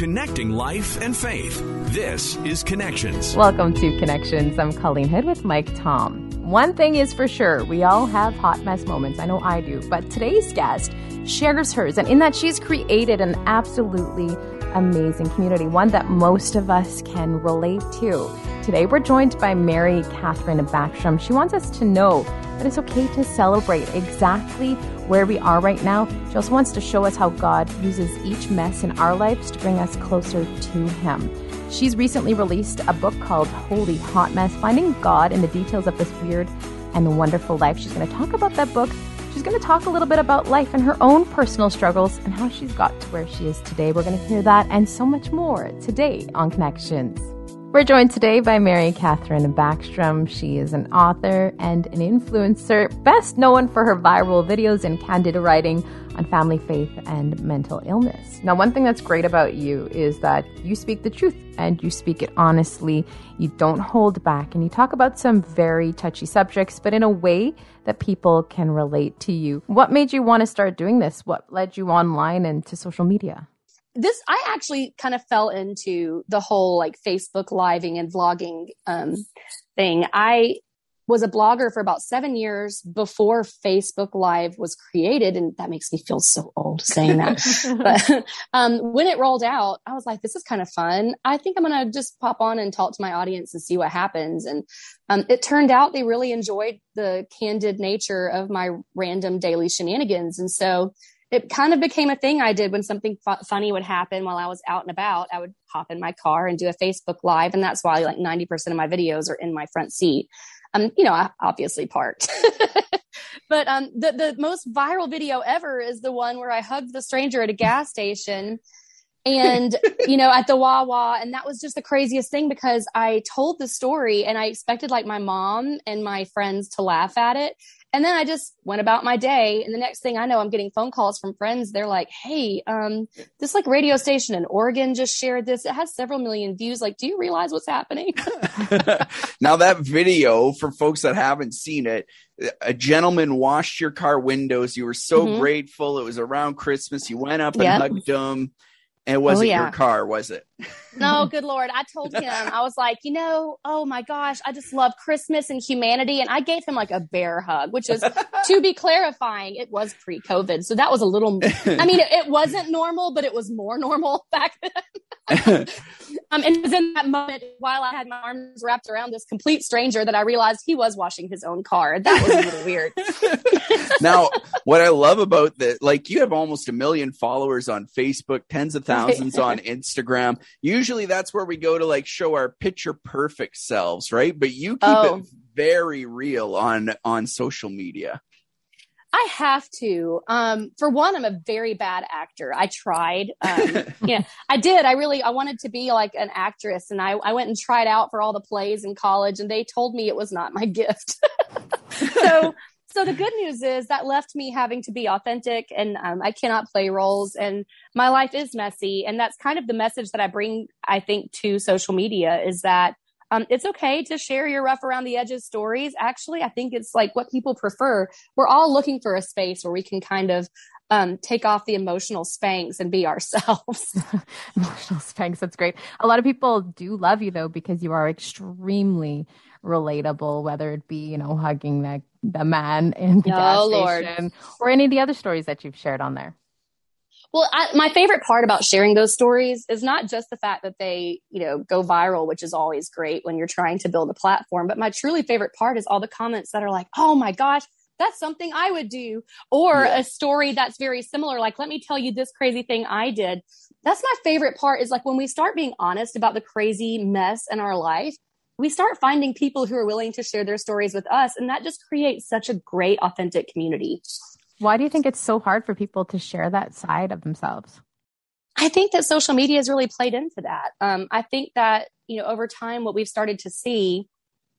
connecting life and faith. This is Connections. Welcome to Connections. I'm Colleen Hood with Mike Tom. One thing is for sure, we all have hot mess moments. I know I do. But today's guest shares hers, and in that she's created an absolutely amazing community, one that most of us can relate to. Today, we're joined by Mary Catherine Backstrom. She wants us to know that it's okay to celebrate exactly where we are right now. She also wants to show us how God uses each mess in our lives to bring us closer to Him. She's recently released a book called Holy Hot Mess Finding God in the Details of This Weird and Wonderful Life. She's going to talk about that book. She's going to talk a little bit about life and her own personal struggles and how she's got to where she is today. We're going to hear that and so much more today on Connections. We're joined today by Mary Catherine Backstrom. She is an author and an influencer, best known for her viral videos and candid writing on family faith and mental illness. Now, one thing that's great about you is that you speak the truth and you speak it honestly. You don't hold back and you talk about some very touchy subjects, but in a way that people can relate to you. What made you want to start doing this? What led you online and to social media? This I actually kind of fell into the whole like Facebook living and vlogging um, thing. I was a blogger for about seven years before Facebook Live was created, and that makes me feel so old saying that. but um, when it rolled out, I was like, "This is kind of fun. I think I'm gonna just pop on and talk to my audience and see what happens." And um, it turned out they really enjoyed the candid nature of my random daily shenanigans, and so it kind of became a thing I did when something fu- funny would happen while I was out and about. I would hop in my car and do a Facebook live. And that's why like 90% of my videos are in my front seat. Um, you know, I obviously parked. but um, the, the most viral video ever is the one where I hugged the stranger at a gas station and you know at the Wawa and that was just the craziest thing because I told the story and I expected like my mom and my friends to laugh at it and then I just went about my day. And the next thing I know, I'm getting phone calls from friends. They're like, Hey, um, this like radio station in Oregon just shared this. It has several million views. Like, do you realize what's happening? now that video for folks that haven't seen it, a gentleman washed your car windows. You were so mm-hmm. grateful. It was around Christmas. You went up and yep. hugged him. And it wasn't oh, yeah. your car, was it? no, good Lord. I told him, I was like, you know, oh my gosh, I just love Christmas and humanity. And I gave him like a bear hug, which is to be clarifying, it was pre COVID. So that was a little, I mean, it, it, wasn't normal, but it was more normal back then. um, and it was in that moment while I had my arms wrapped around this complete stranger that I realized he was washing his own car. That was a little weird. now, what I love about that, like you have almost a million followers on Facebook, tens of thousands on Instagram. Usually that's where we go to like show our picture perfect selves, right? But you keep oh. it very real on on social media. I have to. Um, for one, I'm a very bad actor. I tried. Um, yeah, I did. I really, I wanted to be like an actress and I, I went and tried out for all the plays in college and they told me it was not my gift. so so the good news is that left me having to be authentic and um, I cannot play roles and my life is messy. And that's kind of the message that I bring, I think, to social media is that um, it's okay to share your rough around the edges stories. Actually, I think it's like what people prefer. We're all looking for a space where we can kind of um, take off the emotional Spanx and be ourselves. emotional Spanx. That's great. A lot of people do love you though because you are extremely relatable, whether it be, you know, hugging the, the man in the oh, gas station Lord. or any of the other stories that you've shared on there. Well, I, my favorite part about sharing those stories is not just the fact that they, you know, go viral, which is always great when you're trying to build a platform. But my truly favorite part is all the comments that are like, "Oh my gosh, that's something I would do," or yeah. a story that's very similar, like, "Let me tell you this crazy thing I did." That's my favorite part. Is like when we start being honest about the crazy mess in our life we start finding people who are willing to share their stories with us. And that just creates such a great, authentic community. Why do you think it's so hard for people to share that side of themselves? I think that social media has really played into that. Um, I think that, you know, over time, what we've started to see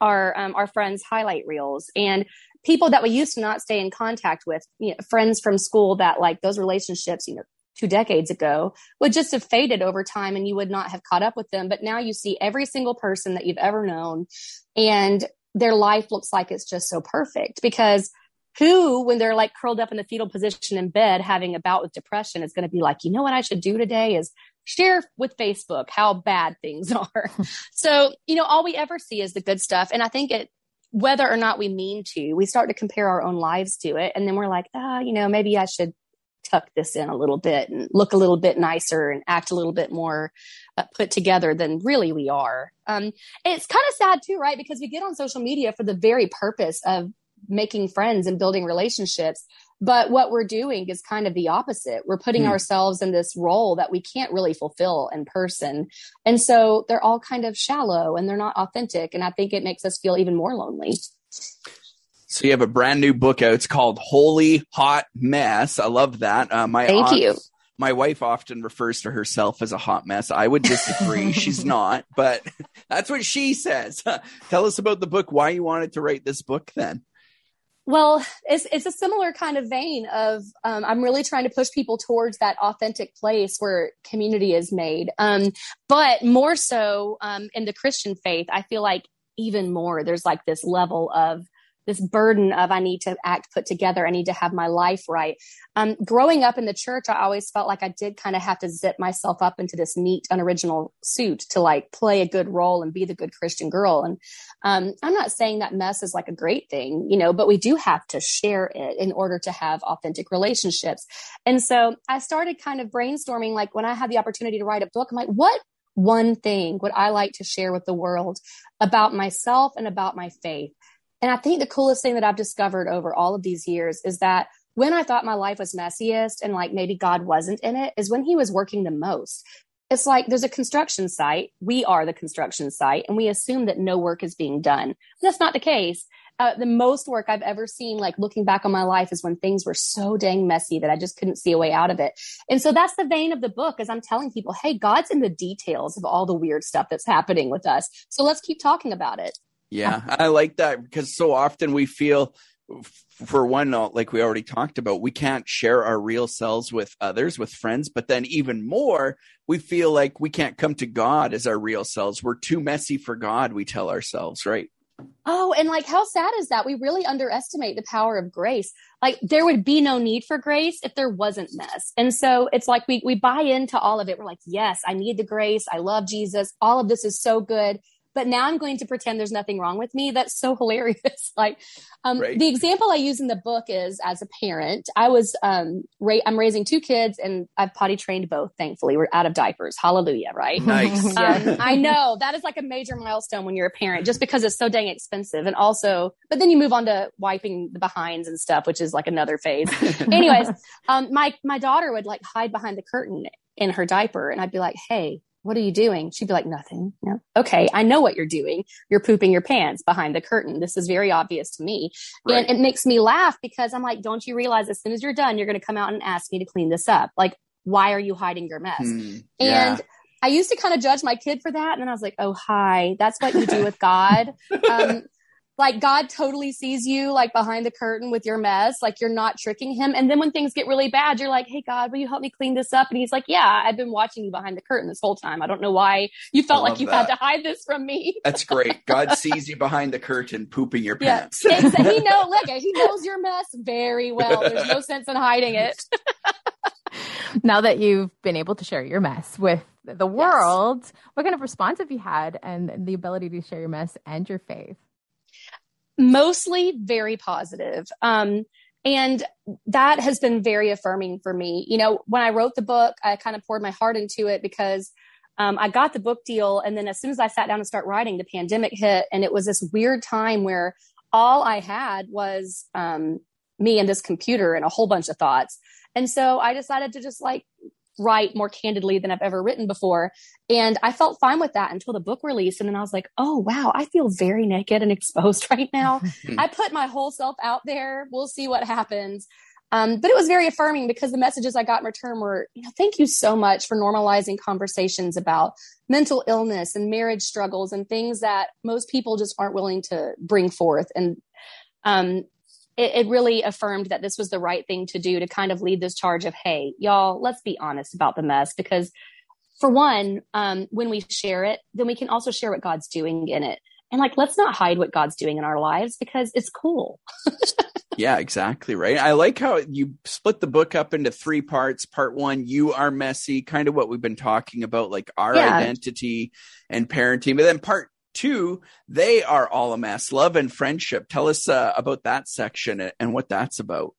are um, our friends' highlight reels and people that we used to not stay in contact with, you know, friends from school that like those relationships, you know, two decades ago would just have faded over time and you would not have caught up with them. But now you see every single person that you've ever known and their life looks like it's just so perfect because who, when they're like curled up in the fetal position in bed having a bout with depression, is going to be like, you know what I should do today is share with Facebook how bad things are. so, you know, all we ever see is the good stuff. And I think it, whether or not we mean to, we start to compare our own lives to it. And then we're like, ah, oh, you know, maybe I should tuck this in a little bit and look a little bit nicer and act a little bit more uh, put together than really we are. Um, it's kind of sad too, right? Because we get on social media for the very purpose of making friends and building relationships. But what we're doing is kind of the opposite. We're putting mm. ourselves in this role that we can't really fulfill in person. And so they're all kind of shallow and they're not authentic. And I think it makes us feel even more lonely. So you have a brand new book out. It's called Holy Hot Mess. I love that. Uh, my Thank aunt, you. My wife often refers to herself as a hot mess. I would disagree. She's not, but that's what she says. Tell us about the book. Why you wanted to write this book then? Well, it's it's a similar kind of vein of um, I'm really trying to push people towards that authentic place where community is made, um, but more so um, in the Christian faith. I feel like even more there's like this level of this burden of I need to act put together. I need to have my life right. Um, growing up in the church, I always felt like I did kind of have to zip myself up into this neat, unoriginal suit to like play a good role and be the good Christian girl. And um, I'm not saying that mess is like a great thing, you know, but we do have to share it in order to have authentic relationships. And so I started kind of brainstorming, like when I had the opportunity to write a book, I'm like, what one thing would I like to share with the world about myself and about my faith? And I think the coolest thing that I've discovered over all of these years is that when I thought my life was messiest and like maybe God wasn't in it is when he was working the most. It's like there's a construction site. We are the construction site and we assume that no work is being done. That's not the case. Uh, the most work I've ever seen, like looking back on my life, is when things were so dang messy that I just couldn't see a way out of it. And so that's the vein of the book, as I'm telling people, hey, God's in the details of all the weird stuff that's happening with us. So let's keep talking about it. Yeah, I like that because so often we feel, for one, like we already talked about, we can't share our real selves with others, with friends. But then even more, we feel like we can't come to God as our real selves. We're too messy for God, we tell ourselves, right? Oh, and like how sad is that? We really underestimate the power of grace. Like there would be no need for grace if there wasn't mess. And so it's like we we buy into all of it. We're like, "Yes, I need the grace. I love Jesus. All of this is so good." But now I'm going to pretend there's nothing wrong with me. That's so hilarious. like, um, right. the example I use in the book is as a parent, I was, um, ra- I'm raising two kids and I've potty trained both. Thankfully, we're out of diapers. Hallelujah. Right. Nice. um, I know that is like a major milestone when you're a parent, just because it's so dang expensive. And also, but then you move on to wiping the behinds and stuff, which is like another phase. Anyways, um, my, my daughter would like hide behind the curtain in her diaper and I'd be like, Hey, what are you doing? She'd be like, nothing. No. Okay. I know what you're doing. You're pooping your pants behind the curtain. This is very obvious to me. Right. And it makes me laugh because I'm like, don't you realize as soon as you're done, you're going to come out and ask me to clean this up? Like, why are you hiding your mess? Hmm. Yeah. And I used to kind of judge my kid for that. And then I was like, oh, hi, that's what you do with God. Um, like God totally sees you like behind the curtain with your mess, like you're not tricking him. And then when things get really bad, you're like, Hey God, will you help me clean this up? And he's like, Yeah, I've been watching you behind the curtain this whole time. I don't know why you felt like you that. had to hide this from me. That's great. God sees you behind the curtain pooping your pants. Yeah. he know, look, he knows your mess very well. There's no sense in hiding it. now that you've been able to share your mess with the world, yes. what kind of response have you had and the ability to share your mess and your faith? Mostly very positive. Um, and that has been very affirming for me. You know, when I wrote the book, I kind of poured my heart into it because um, I got the book deal. And then as soon as I sat down to start writing, the pandemic hit. And it was this weird time where all I had was um, me and this computer and a whole bunch of thoughts. And so I decided to just like write more candidly than I've ever written before. And I felt fine with that until the book released. And then I was like, oh, wow, I feel very naked and exposed right now. I put my whole self out there. We'll see what happens. Um, but it was very affirming because the messages I got in return were, you know, thank you so much for normalizing conversations about mental illness and marriage struggles and things that most people just aren't willing to bring forth. And um, it, it, really affirmed that this was the right thing to do to kind of lead this charge of, hey, y'all, let's be honest about the mess. Because for one, um, when we share it, then we can also share what God's doing in it. And like, let's not hide what God's doing in our lives because it's cool. Yeah, exactly. Right. I like how you split the book up into three parts. Part one, you are messy, kind of what we've been talking about, like our yeah. identity and parenting. But then part two, they are all a mess, love and friendship. Tell us uh, about that section and what that's about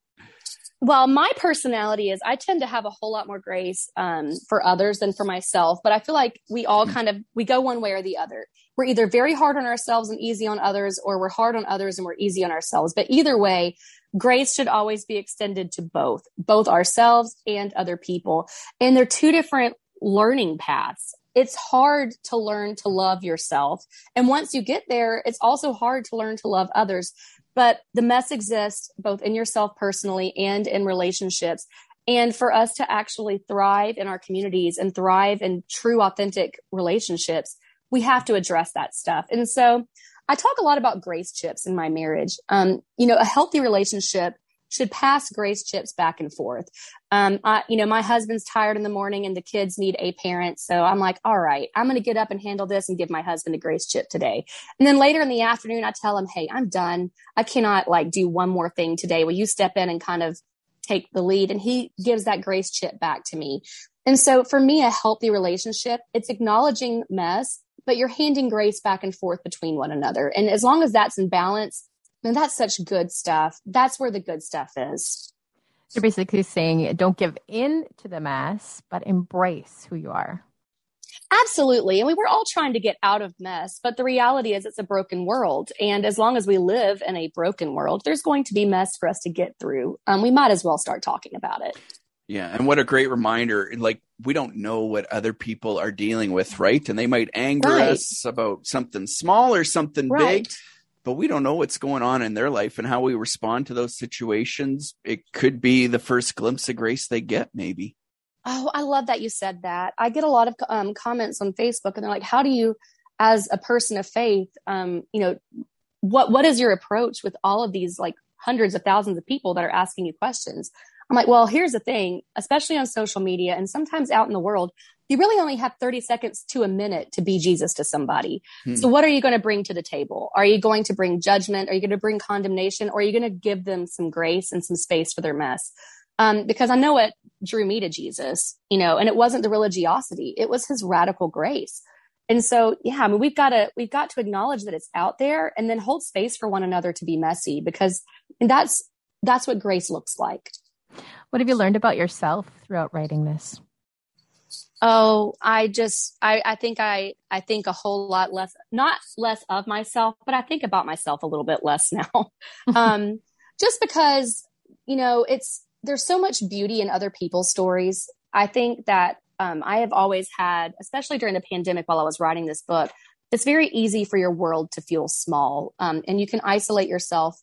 well, my personality is I tend to have a whole lot more grace um, for others than for myself. But I feel like we all hmm. kind of we go one way or the other. We're either very hard on ourselves and easy on others, or we're hard on others and we're easy on ourselves. But either way, grace should always be extended to both, both ourselves and other people. And they're two different learning paths. It's hard to learn to love yourself. And once you get there, it's also hard to learn to love others. But the mess exists both in yourself personally and in relationships. And for us to actually thrive in our communities and thrive in true, authentic relationships, we have to address that stuff. And so I talk a lot about grace chips in my marriage. Um, you know, a healthy relationship should pass grace chips back and forth. Um, I, you know, my husband's tired in the morning and the kids need a parent. So I'm like, all right, I'm going to get up and handle this and give my husband a grace chip today. And then later in the afternoon, I tell him, Hey, I'm done. I cannot like do one more thing today. Will you step in and kind of take the lead? And he gives that grace chip back to me. And so for me, a healthy relationship, it's acknowledging mess, but you're handing grace back and forth between one another. And as long as that's in balance, and that's such good stuff. That's where the good stuff is. You're basically saying don't give in to the mess, but embrace who you are. Absolutely. I mean, we're all trying to get out of mess, but the reality is it's a broken world. And as long as we live in a broken world, there's going to be mess for us to get through. Um, we might as well start talking about it. Yeah. And what a great reminder. Like, we don't know what other people are dealing with, right? And they might anger right. us about something small or something right. big but we don't know what's going on in their life and how we respond to those situations. It could be the first glimpse of grace they get, maybe. Oh, I love that you said that. I get a lot of um, comments on Facebook, and they're like, "How do you, as a person of faith, um, you know, what what is your approach with all of these like hundreds of thousands of people that are asking you questions?" I'm like, well, here's the thing, especially on social media and sometimes out in the world, you really only have 30 seconds to a minute to be Jesus to somebody. Hmm. So what are you going to bring to the table? Are you going to bring judgment? Are you going to bring condemnation? Or are you going to give them some grace and some space for their mess? Um, because I know what drew me to Jesus, you know, and it wasn't the religiosity. It was his radical grace. And so, yeah, I mean, we've got to, we've got to acknowledge that it's out there and then hold space for one another to be messy because that's, that's what grace looks like. What have you learned about yourself throughout writing this? Oh, I just I, I think I I think a whole lot less not less of myself, but I think about myself a little bit less now. um just because, you know, it's there's so much beauty in other people's stories. I think that um, I have always had, especially during the pandemic while I was writing this book, it's very easy for your world to feel small. Um, and you can isolate yourself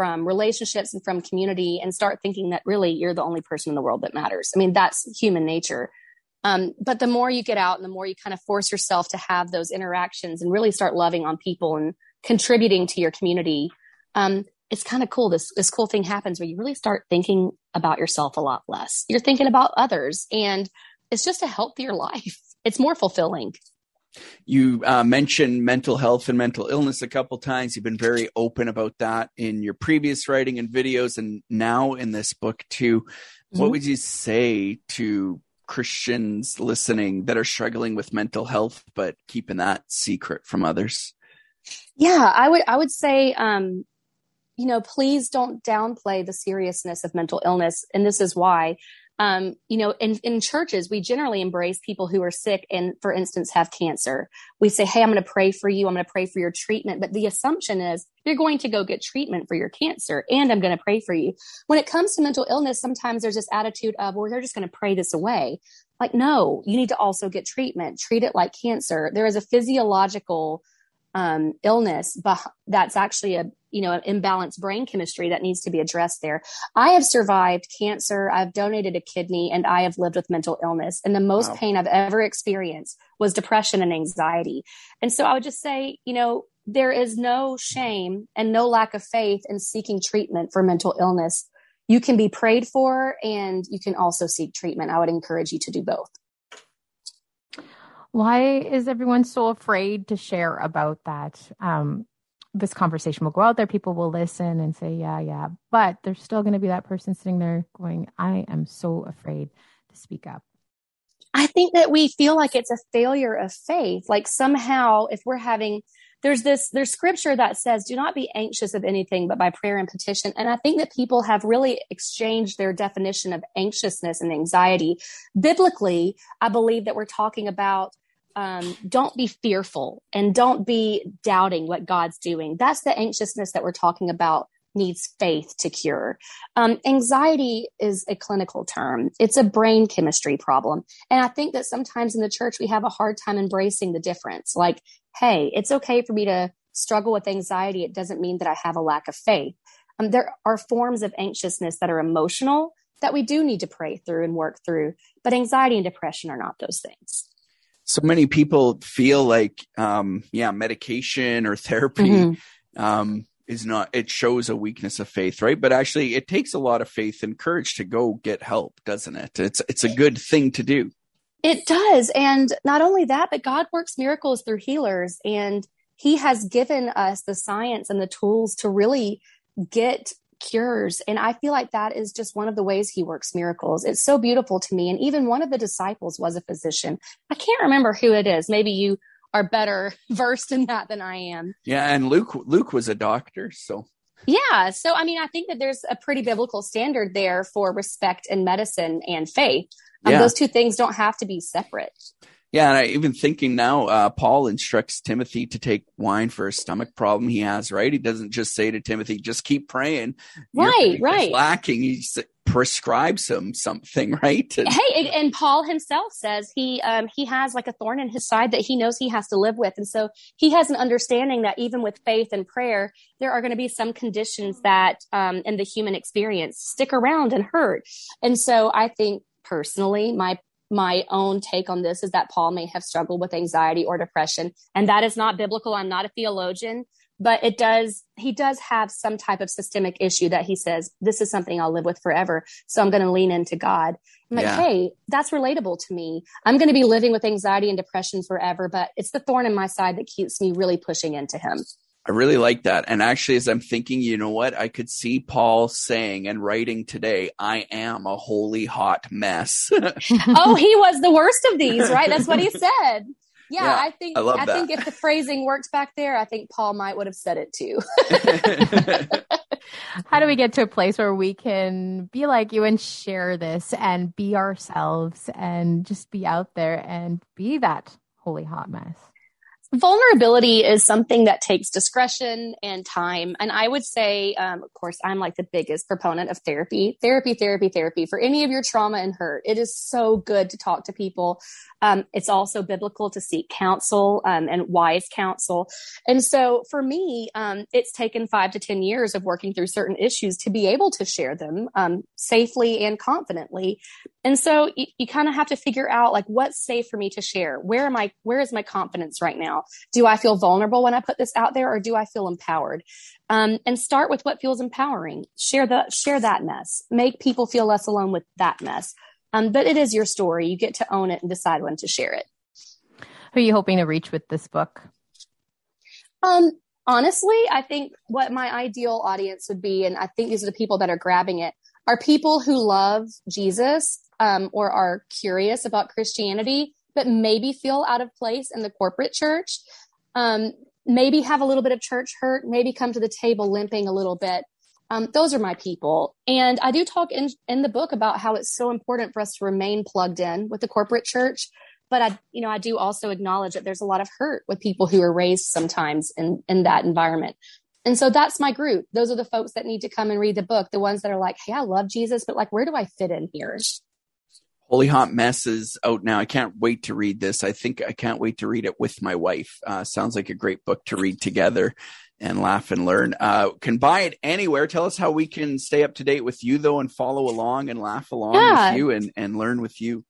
from relationships and from community and start thinking that really you're the only person in the world that matters. I mean, that's human nature. Um, but the more you get out and the more you kind of force yourself to have those interactions and really start loving on people and contributing to your community, um, it's kind of cool. This this cool thing happens where you really start thinking about yourself a lot less. You're thinking about others, and it's just a healthier life. It's more fulfilling. You uh, mentioned mental health and mental illness a couple times. You've been very open about that in your previous writing and videos, and now in this book too. Mm-hmm. What would you say to Christians listening that are struggling with mental health but keeping that secret from others? Yeah, I would. I would say, um, you know, please don't downplay the seriousness of mental illness, and this is why um, you know, in, in churches, we generally embrace people who are sick and, for instance, have cancer. We say, Hey, I'm going to pray for you. I'm going to pray for your treatment. But the assumption is you're going to go get treatment for your cancer and I'm going to pray for you. When it comes to mental illness, sometimes there's this attitude of, well, they're just going to pray this away. Like, no, you need to also get treatment. Treat it like cancer. There is a physiological um, illness that's actually a you know, an imbalanced brain chemistry that needs to be addressed there. I have survived cancer. I've donated a kidney and I have lived with mental illness. And the most wow. pain I've ever experienced was depression and anxiety. And so I would just say, you know, there is no shame and no lack of faith in seeking treatment for mental illness. You can be prayed for and you can also seek treatment. I would encourage you to do both. Why is everyone so afraid to share about that? Um, this conversation will go out there. People will listen and say, yeah, yeah. But there's still going to be that person sitting there going, I am so afraid to speak up. I think that we feel like it's a failure of faith. Like somehow, if we're having, there's this, there's scripture that says, do not be anxious of anything, but by prayer and petition. And I think that people have really exchanged their definition of anxiousness and anxiety. Biblically, I believe that we're talking about um, don't be fearful and don't be doubting what God's doing. That's the anxiousness that we're talking about needs faith to cure. Um, anxiety is a clinical term. It's a brain chemistry problem. And I think that sometimes in the church, we have a hard time embracing the difference. Like, hey, it's okay for me to struggle with anxiety. It doesn't mean that I have a lack of faith. Um, there are forms of anxiousness that are emotional that we do need to pray through and work through, but anxiety and depression are not those things. So many people feel like, um, yeah, medication or therapy mm-hmm. um, is not it shows a weakness of faith right? But actually it takes a lot of faith and courage to go get help doesn't it? It's it's a good thing to do. It does. And not only that but god works miracles through healers. And he has given us the science and the tools to really get cures and i feel like that is just one of the ways he works miracles it's so beautiful to me and even one of the disciples was a physician i can't remember who it is maybe you are better versed in that than I am. Yeah, and Luke Luke was a doctor, so yeah. So I mean, I think that there's a pretty biblical standard there for respect in medicine and faith. Um, yeah. Those two things don't have to be separate. Yeah, and I even thinking now, uh, Paul instructs Timothy to take wine for a stomach problem he has. Right? He doesn't just say to Timothy, "Just keep praying." Right, right. Lacking. he prescribes him something, right? And, hey, and Paul himself says he um, he has like a thorn in his side that he knows he has to live with, and so he has an understanding that even with faith and prayer, there are going to be some conditions that um, in the human experience stick around and hurt. And so I think personally, my my own take on this is that Paul may have struggled with anxiety or depression, and that is not biblical. I'm not a theologian, but it does he does have some type of systemic issue that he says this is something i'll live with forever. So i'm going to lean into god. I'm like yeah. hey that's relatable to me. I'm going to be living with anxiety and depression forever but it's the thorn in my side that keeps me really pushing into him I really like that. And actually, as I'm thinking, you know what? I could see Paul saying and writing today, I am a holy hot mess. oh, he was the worst of these, right? That's what he said yeah, yeah, I think I, I think if the phrasing worked back there, I think Paul might would have said it too. How do we get to a place where we can be like you and share this and be ourselves and just be out there and be that holy hot mess? Vulnerability is something that takes discretion and time. And I would say, um, of course, I'm like the biggest proponent of therapy, therapy, therapy, therapy for any of your trauma and hurt. It is so good to talk to people. Um, it's also biblical to seek counsel um, and wise counsel. And so for me, um, it's taken five to 10 years of working through certain issues to be able to share them um, safely and confidently. And so you, you kind of have to figure out like what's safe for me to share. Where am I? Where is my confidence right now? Do I feel vulnerable when I put this out there or do I feel empowered? Um, and start with what feels empowering. Share the, share that mess. Make people feel less alone with that mess. Um, but it is your story. You get to own it and decide when to share it. Who are you hoping to reach with this book? Um, honestly, I think what my ideal audience would be, and I think these are the people that are grabbing it, are people who love Jesus um, or are curious about Christianity, but maybe feel out of place in the corporate church. Um, maybe have a little bit of church hurt, maybe come to the table limping a little bit. Um, those are my people. And I do talk in, in the book about how it's so important for us to remain plugged in with the corporate church. But I, you know, I do also acknowledge that there's a lot of hurt with people who are raised sometimes in, in that environment. And so that's my group. Those are the folks that need to come and read the book. The ones that are like, Hey, I love Jesus, but like, where do I fit in here? Holy Hot Mess is out now. I can't wait to read this. I think I can't wait to read it with my wife. Uh, sounds like a great book to read together and laugh and learn. Uh, can buy it anywhere. Tell us how we can stay up to date with you though and follow along and laugh along yeah. with you and, and learn with you.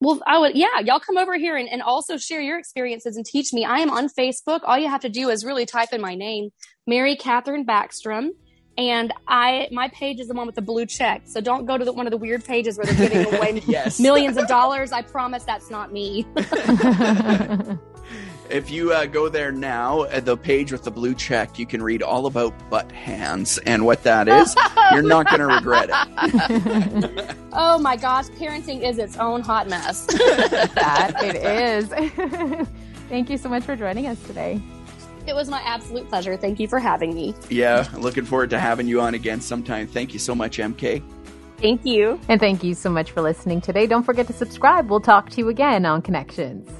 Well, I would, yeah, y'all come over here and, and also share your experiences and teach me. I am on Facebook. All you have to do is really type in my name, Mary Catherine Backstrom and I my page is the one with the blue check. So don't go to the, one of the weird pages where they're giving away millions of dollars. I promise that's not me. if you uh, go there now at the page with the blue check, you can read all about butt hands and what that is. You're not going to regret it. oh my gosh, parenting is its own hot mess. that it is. Thank you so much for joining us today. It was my absolute pleasure. Thank you for having me. Yeah, looking forward to having you on again sometime. Thank you so much, MK. Thank you. And thank you so much for listening today. Don't forget to subscribe. We'll talk to you again on Connections.